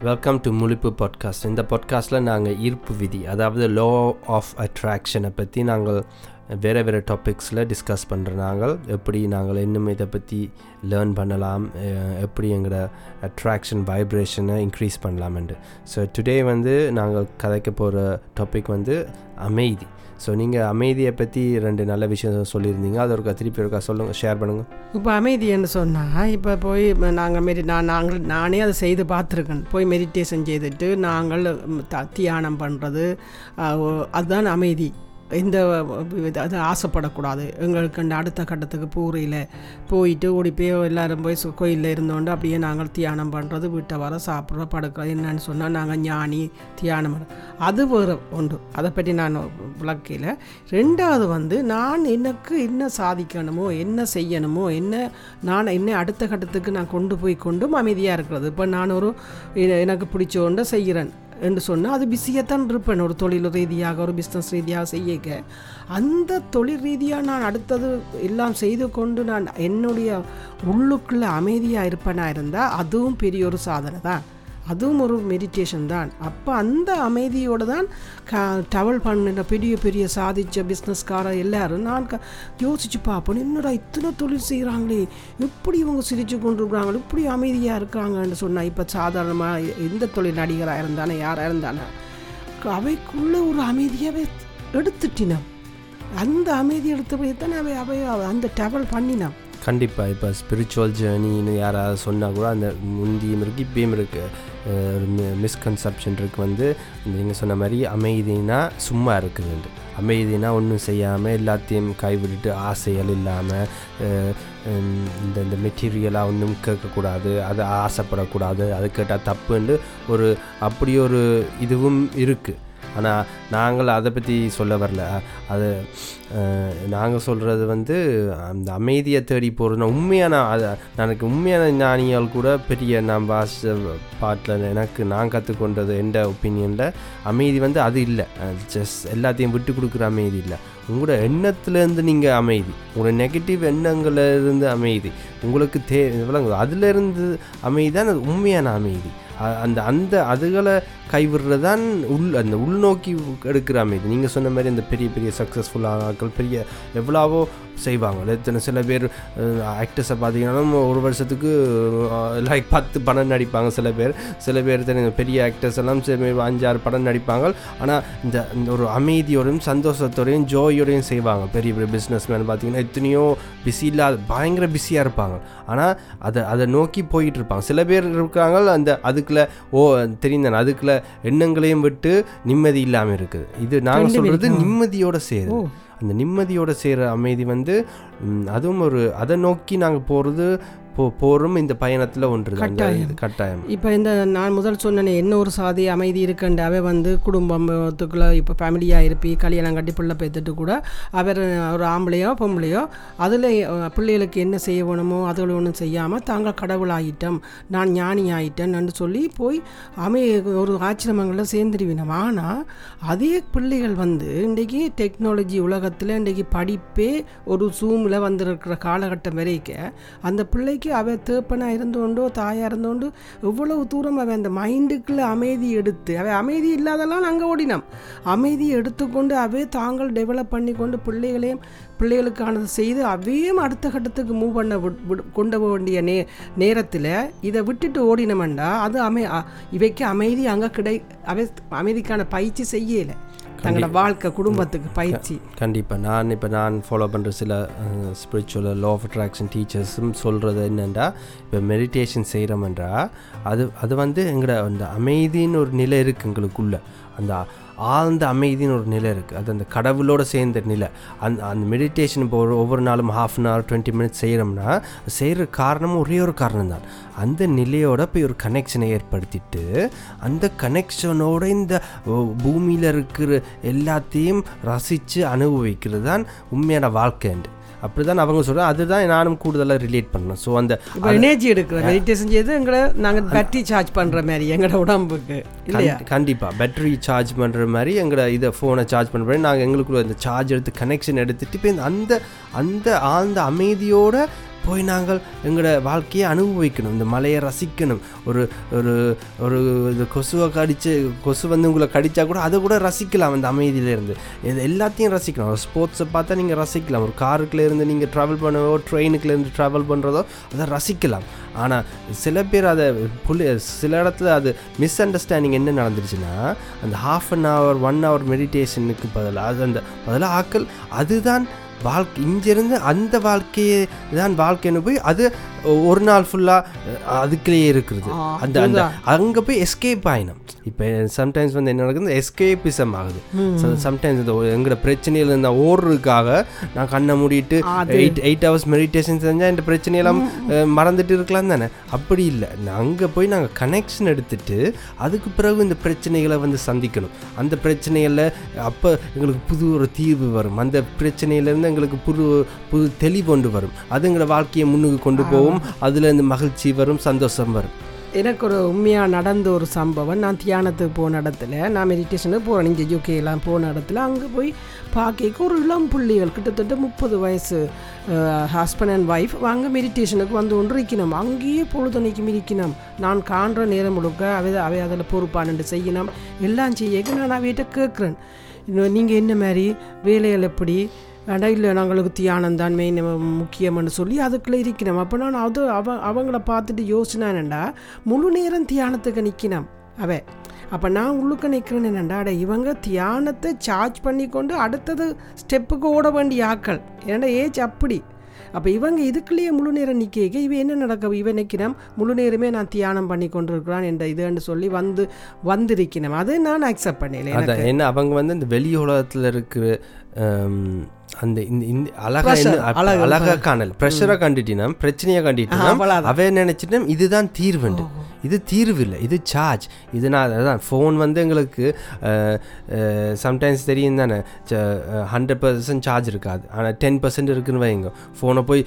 Welcome to முழிப்பு podcast இந்த பாட்காஸ்ட்டில் நாங்கள் ஈர்ப்பு விதி அதாவது லோ ஆஃப் அட்ராக்ஷனை பற்றி நாங்கள் வேறு வேறு டாபிக்ஸில் டிஸ்கஸ் பண்ணுற நாங்கள் எப்படி நாங்கள் இன்னும் இதை பற்றி லேர்ன் பண்ணலாம் எப்படி எங்களோட அட்ராக்ஷன் வைப்ரேஷனை இன்க்ரீஸ் பண்ணலாம்ண்டு ஸோ டுடே வந்து நாங்கள் கதைக்க போகிற டாபிக் வந்து அமைதி. ஸோ நீங்கள் அமைதியை பற்றி ரெண்டு நல்ல விஷயம் சொல்லியிருந்தீங்க. அது ஒருக்கா திருப்பி ஒருக்கா சொல்லுங்கள் ஷேர் பண்ணுங்கள் இப்போ அமைதின்னு சொன்னால் இப்போ போய் நாங்கள் மெரி நான் நாங்கள் நானே அதை செய்து பார்த்துருக்கேன். போய் மெடிடேஷன் செய்துட்டு நாங்கள் த- தியானம் பண்ணுறது அதுதான் அமைதி. இந்த இது- அது ஆசைப்படக்கூடாது. எங்களுக்கு அடுத்த கட்டத்துக்கு பூரியில் போயிட்டு ஓடி போய் போய் சு- கோயிலில் இருந்தோண்டு அப்படியே நாங்கள் தியானம் பண்ணுறது வீட்டை வர சாப்பிட்ற படுக்கிறது என்னன்னு சொன்னால் நாங்கள் ஞானி தியானம் அது வேறு ஒன்று. அதை பற்றி நான் விளக்கையில் ரெண்டாவது வந்து நான் எனக்கு என்ன சாதிக்கணுமோ என்ன செய்யணுமோ என்ன நான் என்ன அடுத்த கட்டத்துக்கு நான் கொண்டு போய் கொண்டும் அமைதியாக இருக்கிறது. இப்போ நான் ஒரு எனக்கு பிடிச்ச ஒன்றை செய்கிறேன். என்று சொன்னால் அது பிஸியாகத்தான் இருப்பேன். ஒரு தொழில் ரீதியாக ஒரு பிஸ்னஸ் ரீதியாக செய்யக்க. அந்த தொழில் ரீதியாக நான் அடுத்தது எல்லாம் செய்து கொண்டு நான் என்னுடைய உள்ளுக்குள்ளே அமைதியாக இருப்பேனா இருந்தால் அதுவும் பெரிய ஒரு சாதனை தான் அதுவும் ஒரு மெடிடேஷன் தான். அப்போ அந்த அமைதியோடு தான் க டவல் பண்ணின பெரிய பெரிய சாதித்த பிஸ்னஸ்காரர் எல்லாரும் நான் க யோசிச்சு பார்ப்பேன் என்னடா இத்தனை தொழில் செய்கிறாங்களே எப்படி இவங்க சிரித்து கொண்டு இருக்கிறாங்க இப்படி அமைதியாக இருக்காங்கன்னு சொன்னால் இப்போ சாதாரணமாக எந்த தொழில் நடிகராக இருந்தானே யாராக இருந்தானே அவைக்குள்ளே ஒரு அமைதியாகவே எடுத்துட்டினான் அந்த அமைதி எடுத்து போய் தானே அவை அவை அந்த டவல் பண்ணினான் கண்டிப்பாக இப்போ ஸ்பிரிச்சுவல் ஜேர்னின்னு யாராவது சொன்னால் கூட அந்த முந்தியும் இருக்குது இப்பயும் இருக்குது ஒரு மிஸ்கன்செப்ஷன் இருக்குது வந்து நீங்கள் சொன்ன மாதிரி அமைதினா சும்மா இருக்குதுண்டு அமைதினா ஒன்றும் செய்யாமல் எல்லாத்தையும் கைவிட்டுட்டு ஆசைகள் இல்லாமல் இந்த இந்த மெட்டீரியலாக ஒன்றும் கேட்கக்கூடாது அதை ஆசைப்படக்கூடாது அது கேட்டால் தப்புன்ட்டு ஒரு அப்படி ஒரு இதுவும் இருக்குது ஆனால் நாங்கள் அதை பற்றி சொல்ல வரல. அது நாங்கள் சொல்கிறது வந்து அந்த அமைதியை தேடி போகிறதுனா உண்மையான அது எனக்கு உண்மையான ஞானிகள் கூட பெரிய நான் வாச பாட்டில் எனக்கு நான் கற்றுக்கொண்டது எந்த ஒப்பீனியனில் அமைதி வந்து அது இல்லை. ஜஸ்ட் எல்லாத்தையும் விட்டு கொடுக்குற அமைதி இல்லை. உங்களோட எண்ணத்துலேருந்து நீங்கள் அமைதி. உங்களோட நெகட்டிவ் எண்ணங்கள்லேருந்து அமைதி. உங்களுக்கு தே விளங்குது. அதுலேருந்து அமைதி தான் அது உண்மையான அமைதி. அந்த அந்த அதுகளை கைவிடுறது தான் உள் அந்த உள்நோக்கி எடுக்கிற அமைதி நீங்கள் சொன்ன மாதிரி இந்த பெரிய பெரிய சக்ஸஸ்ஃபுல்லான ஆட்கள் பெரிய எவ்வளவோ செய்வாங்க. எத்தனை சில பேர் ஆக்டர்ஸை பார்த்தீங்கன்னா ஒரு வருஷத்துக்கு லைக் பத்து படம் நடிப்பாங்க சில பேர். சில பேர் தெரியும் பெரிய ஆக்டர்ஸ் எல்லாம் சில பேர் அஞ்சாறு படம் நடிப்பாங்க. ஆனால் இந்த இந்த ஒரு அமைதியோடையும் சந்தோஷத்தோடையும் ஜோயோடையும் செய்வாங்க. பெரிய பெரிய பிஸ்னஸ் மேன் பார்த்தீங்கன்னா எத்தனையோ பிஸி இல்லாத பயங்கர பிஸியாக இருப்பாங்க. ஆனால் அதை அதை நோக்கி போயிட்டு இருப்பாங்க சில பேர் இருக்காங்க அந்த அதுக்குள்ள ஓ தெரியும் தானே அதுக்குள்ள எண்ணங்களையும் விட்டு நிம்மதி இல்லாமல் இருக்குது. இது நாங்கள் சொல்கிறது? நிம்மதியோட சேருது. ஓ. அந்த நிம்மதியோடு செய்கிற அமைதி வந்து அதுவும் ஒரு அதை நோக்கி நாங்கள் போகிறது போ போகிறோம் இந்த பயணத்தில் ஒன்று கட்டாயம். கட்டாயம். இப்போ இந்த நான் முதல் சொன்னேனே என்ன ஒரு சாதி அமைதி இருக்குண்டாவே வந்து குடும்பத்துக்குள்ளே இப்போ ஃபேமிலியாக இருப்பி கல்யாணம் கட்டி பிள்ளை பேத்துட்டு கூட அவர் ஒரு ஆம்பளையோ பொம்பளையோ அதில் பிள்ளைகளுக்கு என்ன செய்ய வேணுமோ அதில் ஒன்றும் செய்யாமல் தாங்கள் கடவுள் ஆகிட்டோம் நான் ஞானி ஆகிட்டேன்னு சொல்லி போய் அமை ஒரு ஆச்சிரமங்களில் சேர்ந்துருவினோம் ஆனால் அதே பிள்ளைகள் வந்து இன்றைக்கி டெக்னாலஜி உலகத்தில் இன்றைக்கி படிப்பே ஒரு ஜூமில் வந்திருக்கிற காலகட்டம் வரைக்கும் அந்த வரைக்கும் அவ தேப்பனாக இருந்தோண்டோ தாயாக இருந்தோண்டு எவ்வளவு தூரம் அவன் அந்த மைண்டுக்குள்ளே அமைதி எடுத்து அவன் அமைதி இல்லாதெல்லாம் நாங்கள் ஓடினோம். அமைதியை எடுத்துக்கொண்டு அவே தாங்கள் டெவலப் பண்ணி கொண்டு பிள்ளைகளையும் பிள்ளைகளுக்கானது செய்து அவையும் அடுத்த கட்டத்துக்கு மூவ் பண்ண விட்- கொண்டு போக வேண்டிய நே நேரத்தில் இதை விட்டுட்டு ஓடினமெண்டா அது அமை அ- இவைக்கு அமைதி அங்கே கிடை அவை அமைதிக்கான பயிற்சி செய்யலை. தங்களோட வாழ்க்கை குடும்பத்துக்கு பயிற்சி. கண்டிப்பாக நான் இப்போ நான் ஃபாலோ பண்ணுற சில ஸ்பிரிச்சுவல் லா ஆஃப் அட்ராக்ஷன் டீச்சர்ஸும் சொல்கிறது என்னென்னா இப்போ மெடிடேஷன் செய்கிறோம்ன்றா அது அது வந்து எங்களோட அந்த அமைதின்னு ஒரு நிலை இருக்குது எங்களுக்குள்ள. அந்த ஆழ்ந்த அமைதின்னு ஒரு நிலை இருக்குது அது அந்த கடவுளோட சேர்ந்த நிலை. அந்த அந்த மெடிடேஷன் இப்போ ஒரு ஒவ்வொரு நாளும் half an hour twenty minutes செய்கிறோம்னா செய்கிற காரணமும் ஒரே ஒரு காரணம் தான் அந்த நிலையோட போய் ஒரு கனெக்ஷனை ஏற்படுத்திட்டு அந்த கனெக்ஷனோட இந்த பூமியில் இருக்கிற எல்லாத்தையும் ரசித்து அனுபவிக்கிறது தான் உண்மையான வாழ்க்கைண்டு அப்படி தான் அவங்க சொல்கிறேன் அதுதான் நானும் கூடுதலாக ரிலேட் பண்ணேன். ஸோ அந்த எனர்ஜி எடுக்கிற மெடிடேஷன் செய்து எங்களை நாங்கள் பேட்டரி சார்ஜ் பண்ணுற மாதிரி எங்களோட உடம்புக்கு இல்லையா? கண்டிப்பாக பேட்டரி சார்ஜ் பண்ணுற மாதிரி எங்களை இதை ஃபோனை சார்ஜ் பண்ணுற மாதிரி நாங்கள் எங்களுக்குள்ள அந்த சார்ஜ் எடுத்து கனெக்ஷன் எடுத்துட்டு இப்போ அந்த அந்த ஆழ்ந்த அமைதியோட போய் நாங்கள் எங்களோட வாழ்க்கையை அனுபவிக்கணும். இந்த மலையை ரசிக்கணும். ஒரு ஒரு ஒரு இது கொசுவை கடித்து கொசு வந்து உங்களை கடித்தா கூட அதை கூட ரசிக்கலாம் அந்த அமைதியிலேருந்து. இது எல்லாத்தையும் ரசிக்கலாம். ஒரு ஸ்போர்ட்ஸை பார்த்தா நீங்கள் ரசிக்கலாம். ஒரு காருக்குள்ளேருந்து நீங்கள் ட்ராவல் பண்ணவோ ட்ரெயினுக்குலேருந்து ட்ராவல் பண்ணுறதோ அதை ரசிக்கலாம். ஆனால் சில பேர் அதை புள்ளி சில இடத்துல அது மிஸ் அண்டர்ஸ்டாண்டிங் என்ன நடந்துருச்சுன்னா அந்த half an hour one hour மெடிடேஷனுக்கு பதிலாக அது அந்த பதிலாக ஆக்கள் அதுதான் வாழ்க்கை இங்கிருந்து அந்த வாழ்க்கையே தான் வாழ்க்கைன்னு போய் அது ஒரு நாள் ஃபுல்லாக அதுக்குள்ளேயே இருக்கிறது. அந்த அந்த அங்கே போய் எஸ்கேப் ஆயினும். இப்போ சம்டைம்ஸ் வந்து என்ன நடக்குது? எஸ்கேபிசம் ஆகுது. சம்டைம்ஸ் இந்த எங்களோட பிரச்சனையில் இருந்த ஓடுறதுக்காக நான் கண்ணை மூடிட்டு எயிட் எயிட் ஹவர்ஸ் மெடிடேஷன் செஞ்சால் இந்த பிரச்சனையெல்லாம் மறந்துட்டு இருக்கலாம் தானே? அப்படி இல்லை. அங்கே போய் நாங்கள் கனெக்ஷன் எடுத்துட்டு அதுக்கு பிறகு இந்த பிரச்சனைகளை வந்து சந்திக்கணும். அந்த பிரச்சனைகளில் அப்போ எங்களுக்கு புது ஒரு தீர்வு வரும். அந்த பிரச்சனையிலேருந்து எங்களுக்கு புது புது தெளிவு கொண்டு வரும். அது எங்களோட வாழ்க்கையை முன்னுக்கு கொண்டு போகும் போகும். அதுலேருந்து மகிழ்ச்சி வரும் சந்தோஷம் வரும். எனக்கு ஒரு உண்மையாக நடந்த ஒரு சம்பவம். நான் தியானத்துக்கு போன இடத்துல நான் மெடிடேஷனுக்கு போகிறேன் இங்கே யூகேலாம் போன இடத்துல அங்கே போய் பார்க்க ஒரு இளம் புள்ளிகள் கிட்டத்தட்ட முப்பது வயசு ஹஸ்பண்ட் அண்ட் ஒய்ஃப் அங்கே மெடிடேஷனுக்கு வந்து ஒன்று இருக்கணும் அங்கேயே பொழுதுனைக்கு மிதிக்கணும் நான் காண்ற நேரம் முழுக்க அவை அவை அதில் பொறுப்பானு செய்யணும் எல்லாம் செய்ய நான் அவைகிட்ட கேட்குறேன். நீங்கள் என்ன மாதிரி? வேலைகள் எப்படி? அடா இல்லை நாங்களுக்கு தியானம் தான் மெயின் முக்கியம்னு சொல்லி அதுக்குள்ளே இருக்கணும் அப்போ நான் அது அவ அவங்கள பார்த்துட்டு யோசினானேண்டா முழு நேரம் தியானத்துக்கு நிற்கணும் அவ அப்போ நான் உள்ளுக்க நிற்கிறேன் என்னண்டா? அட இவங்க தியானத்தை சார்ஜ் பண்ணி கொண்டு அடுத்தது ஸ்டெப்புக்கு ஓட வேண்டிய ஆக்கள் ஏன்னா ஏஜ் அப்படி? அப்போ இவங்க இதுக்குள்ளேயே முழு நேரம் நிற்க இவன் என்ன நடக்க இவன் நிற்கிறோம் முழு நேரமே நான் தியானம் பண்ணி கொண்டிருக்கிறான் என்ற இதுன்னு சொல்லி வந்து வந்திருக்கணும் அதை நான் அக்செப்ட் பண்ணல என்ன அவங்க வந்து இந்த வெளி உலகத்தில் இருக்கிற அந்த இந்த இந்த அழகா அழகு, காணல். ப்ரெஷரை கண்டிட்டினா பிரச்சனையை கண்டிட்டினா. அவ நினைச்சிட்டு இதுதான் தீர்வுண்டு இது தீர்வு இல்லை இது சார்ஜ் இது நான் அதான் ஃபோன் வந்து எங்களுக்கு சம்டைம்ஸ் தெரியும் தானே ஹண்ட்ரட் பர்சன்ட் சார்ஜ் இருக்காது. ஆனால் டென் பர்சன்ட் இருக்குன்னு வைங்க ஃபோனை போய்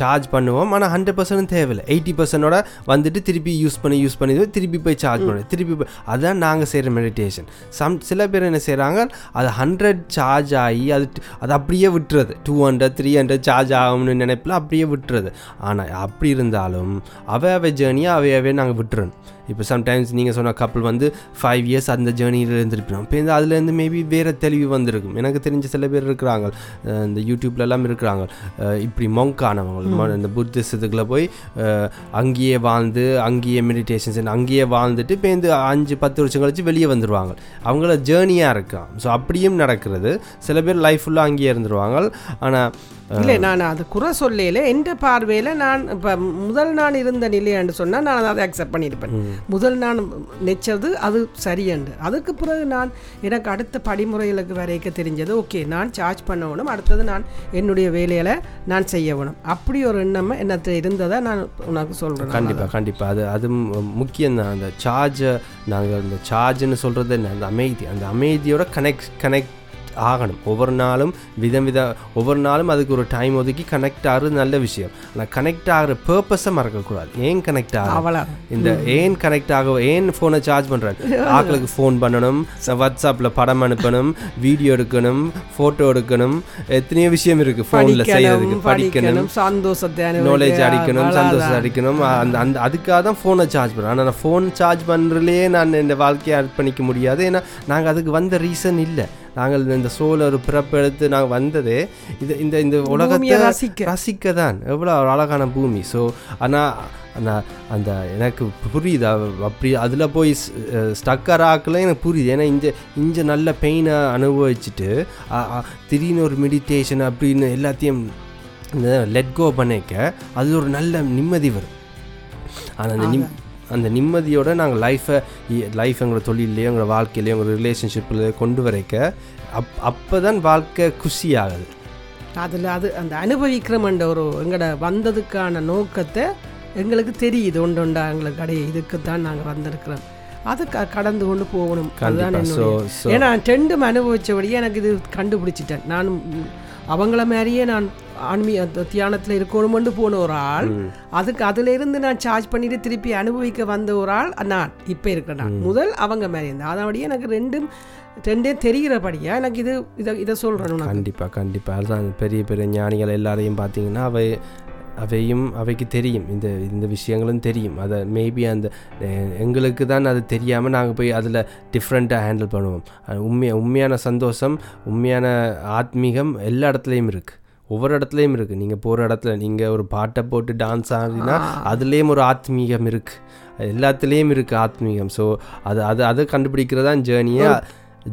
சார்ஜ் பண்ணுவோம் ஆனால் ஹண்ட்ரட் பர்சன்ட் தேவையில்லை. எயிட்டி பர்சன்டோட வந்துட்டு திருப்பி யூஸ் பண்ணி யூஸ் பண்ணி திருப்பி போய் சார்ஜ் பண்ணுவோம். திருப்பி போய் அதான் நாங்கள் செய்கிற மெடிடேஷன் சம் சில பேர் என்ன செய்கிறாங்க அது ஹண்ட்ரட் சார்ஜ் ஆகி அது அது அப்படியே விட்டுறது. Two hundred three hundred charge ஆகும்னு நினைப்பில் அப்படியே விட்டுறது. ஆனால் அப்படி இருந்தாலும் அவை அவை ஜேர்னியை அவையவே நாங்கள் விட்டுறோம் இப்போ சம்டைம்ஸ் நீங்கள் சொன்ன கப்பல் வந்து ஃபைவ் இயர்ஸ் அந்த ஜேர்னியில் இருந்திருப்போம் இப்போ இந்த அதுலேருந்து மேபி வேறு தெளிவு வந்திருக்கும். எனக்கு தெரிஞ்ச சில பேர் இருக்கிறாங்க. இந்த யூடியூப்ல எல்லாம் இருக்கிறாங்க. இப்படி ஆனவங்க. இந்த புத்திசத்துக்குள்ள போய் அங்கேயே வாழ்ந்து அங்கேயே மெடிடேஷன் செஞ்சு அங்கேயே வாழ்ந்துட்டு இப்போ இந்த அஞ்சு பத்து வருஷம் கழிச்சு வெளியே வந்துடுவாங்க அவங்கள ஜேர்னியாக இருக்கான் ஸோ அப்படியும் நடக்கிறது. சில பேர் லைஃப் ஃபுல்லாக அங்கேயே இருந்துருவாங்க. ஆனால் இல்லை நான் அது குறை சொல்லல எந்த பார்வையில் நான் இப்போ முதல் நான் இருந்த நிலையாண்டு சொன்னால் நான் அதை அக்செப்ட் பண்ணியிருப்பேன். முதல் நான் நெச்சது அது சரியண்டு அதுக்கு பிறகு நான் எனக்கு அடுத்த படிமுறைகளுக்கு வரைக்க தெரிஞ்சது ஓகே நான் சார்ஜ் பண்ணணும் அடுத்தது நான் என்னுடைய வேலைகளை நான் செய்யணும் அப்படி ஒரு எண்ணம் என்னத்தை இருந்ததை நான் உனக்கு சொல்கிறேன் கண்டிப்பாக கண்டிப்பாக அது. அது முக்கியம்தான் அந்த சார்ஜை நாங்கள் அந்த சார்ஜ்னு சொல்கிறது என்ன? அந்த அமைதி. அந்த அமைதியோட கனெக்ட் கனெக்ட் ஆகணும். ஒவ்வொரு நாளும் விதம் வித ஒவ்வொரு நாளும் அதுக்கு ஒரு டைம் ஒதுக்கி கனெக்ட் ஆகிறது நல்ல விஷயம். ஆனால் கனெக்ட் ஆகிற பர்பஸை மறக்கக்கூடாது. ஏன் கனெக்ட் ஆகும் அவளா இந்த ஏன் கனெக்ட் ஆக ஏன் ஃபோனை சார்ஜ் பண்ணுறேன் ஆக்களுக்கு ஃபோன் பண்ணணும் வாட்ஸ்அப்பில் படம் அனுப்பணும் வீடியோ எடுக்கணும் ஃபோட்டோ எடுக்கணும் எத்தனையோ விஷயம் இருக்குது ஃபோனில் செய்யறதுக்கு படிக்கணும். சந்தோஷத்தை நாலேஜ் அடிக்கணும். சந்தோஷம் அடிக்கணும் அந்த அந்த அதுக்காக தான் ஃபோனை சார்ஜ் பண்ணுறேன் ஆனால் நான் ஃபோன் சார்ஜ் பண்ணுறதுலேயே நான் இந்த வாழ்க்கையை அர்ப்பணிக்க முடியாது. ஏன்னா நாங்கள் அதுக்கு வந்த ரீசன் இல்லை. நாங்கள் இந்த சோல ஒரு பிறப்பு எடுத்து நாங்கள் வந்ததே இது இந்த இந்த உலகத்தை ரசிக்க. ரசிக்க. தான் எவ்வளோ ஒரு அழகான பூமி. ஸோ ஆனால் அந்த அந்த எனக்கு புரியுது. அப்படி அதில் போய் ஸ்டக்கர் ஆக்கல எனக்கு புரியுது. ஏன்னா இந்த இஞ்ச நல்ல பெயினை அனுபவிச்சுட்டு திடீர்னு ஒரு மெடிடேஷன் அப்படின்னு எல்லாத்தையும் லெட் கோ பண்ணிக்க அது ஒரு நல்ல நிம்மதி வரும். ஆனால் அந்த நிம் அந்த நிம்மதியோட நாங்கள் லைஃப்பை லைஃப் எங்களோட தொழிலையோ எங்களோட வாழ்க்கையிலையோ எங்களோட ரிலேஷன்ஷிப்பில் கொண்டு வரைக்க அப் அப்போ தான் வாழ்க்கை குஷியாகுது. அதில் அது அந்த அனுபவிக்கிறோம்ன்ற ஒரு எங்களோட வந்ததுக்கான நோக்கத்தை எங்களுக்கு தெரியுது. ஒன்று ஒன்றா எங்களுக்கு அடைய இதுக்கு தான் நாங்கள் வந்திருக்கிறோம். அதை க கடந்து கொண்டு போகணும். அதுதான் என்னுடைய ஏன்னா ரெண்டும் அனுபவிச்சபடியே எனக்கு இது கண்டுபிடிச்சிட்டேன். நானும் அவங்கள மாதிரியே நான் ஆன்மீக தியானத்தில் இருக்கணுமெண்டு போன ஒரு ஆள். அதுக்கு அதுல இருந்து நான் சார்ஜ் பண்ணிட்டு திருப்பி அனுபவிக்க வந்த ஒரு ஆள் நான். இப்போ இருக்கிற நான். முதல் அவங்க மாதிரி இருந்தேன் அதோடய எனக்கு ரெண்டும் ரெண்டே தெரிகிறபடியா எனக்கு இது இதை இதை சொல்கிறேன் கண்டிப்பாக கண்டிப்பாக அதுதான் பெரிய பெரிய ஞானிகள் எல்லாரையும் பார்த்தீங்கன்னா அவை அவையும் அவைக்கு தெரியும். இந்த இந்த விஷயங்களும் தெரியும். அதை மேபி அந்த எங்களுக்கு தான் அது தெரியாமல் நாங்கள் போய் அதில் டிஃப்ரெண்ட்டாக ஹேண்டில் பண்ணுவோம். உண்மையா உண்மையான சந்தோஷம் உண்மையான ஆத்மீகம் எல்லா இடத்துலையும் இருக்குது ஒவ்வொரு இடத்துலையும் இருக்குது நீங்கள் போகிற இடத்துல நீங்கள் ஒரு பாட்டை போட்டு டான்ஸ் ஆடினா அதுலேயும் ஒரு ஆத்மீகம் இருக்குது எல்லாத்துலேயும் இருக்குது ஆத்மீகம். ஸோ அது அது அதை கண்டுபிடிக்கிறதான் ஜேர்னியாக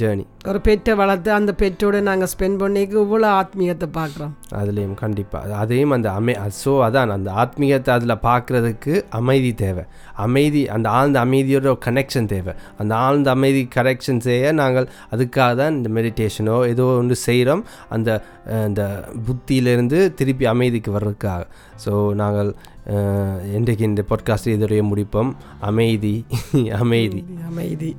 ஜேர்னி ஒரு பெட்டை வளர்த்து அந்த பெட்டோட நாங்கள் ஸ்பெண்ட் பண்ணிக்கு இவ்வளோ ஆத்மீகத்தை பார்க்குறோம். அதுலேயும் கண்டிப்பாக அதையும் அந்த அமை ஸோ அதான் அந்த ஆத்மீகத்தை அதில் பார்க்குறதுக்கு அமைதி தேவை. அமைதி அந்த ஆழ்ந்த அமைதியோட கனெக்ஷன் தேவை. அந்த ஆழ்ந்த அமைதி கரெக்ஷன் செய்ய நாங்கள் அதுக்காக தான் இந்த மெடிடேஷனோ ஏதோ ஒன்று செய்கிறோம் அந்த இந்த புத்தியிலேருந்து திருப்பி அமைதிக்கு வர்றதுக்காக. ஸோ நாங்கள் இன்றைக்கு இந்த பாட்காஸ்ட் இதோடைய முடிப்போம். அமைதி. அமைதி அமைதி.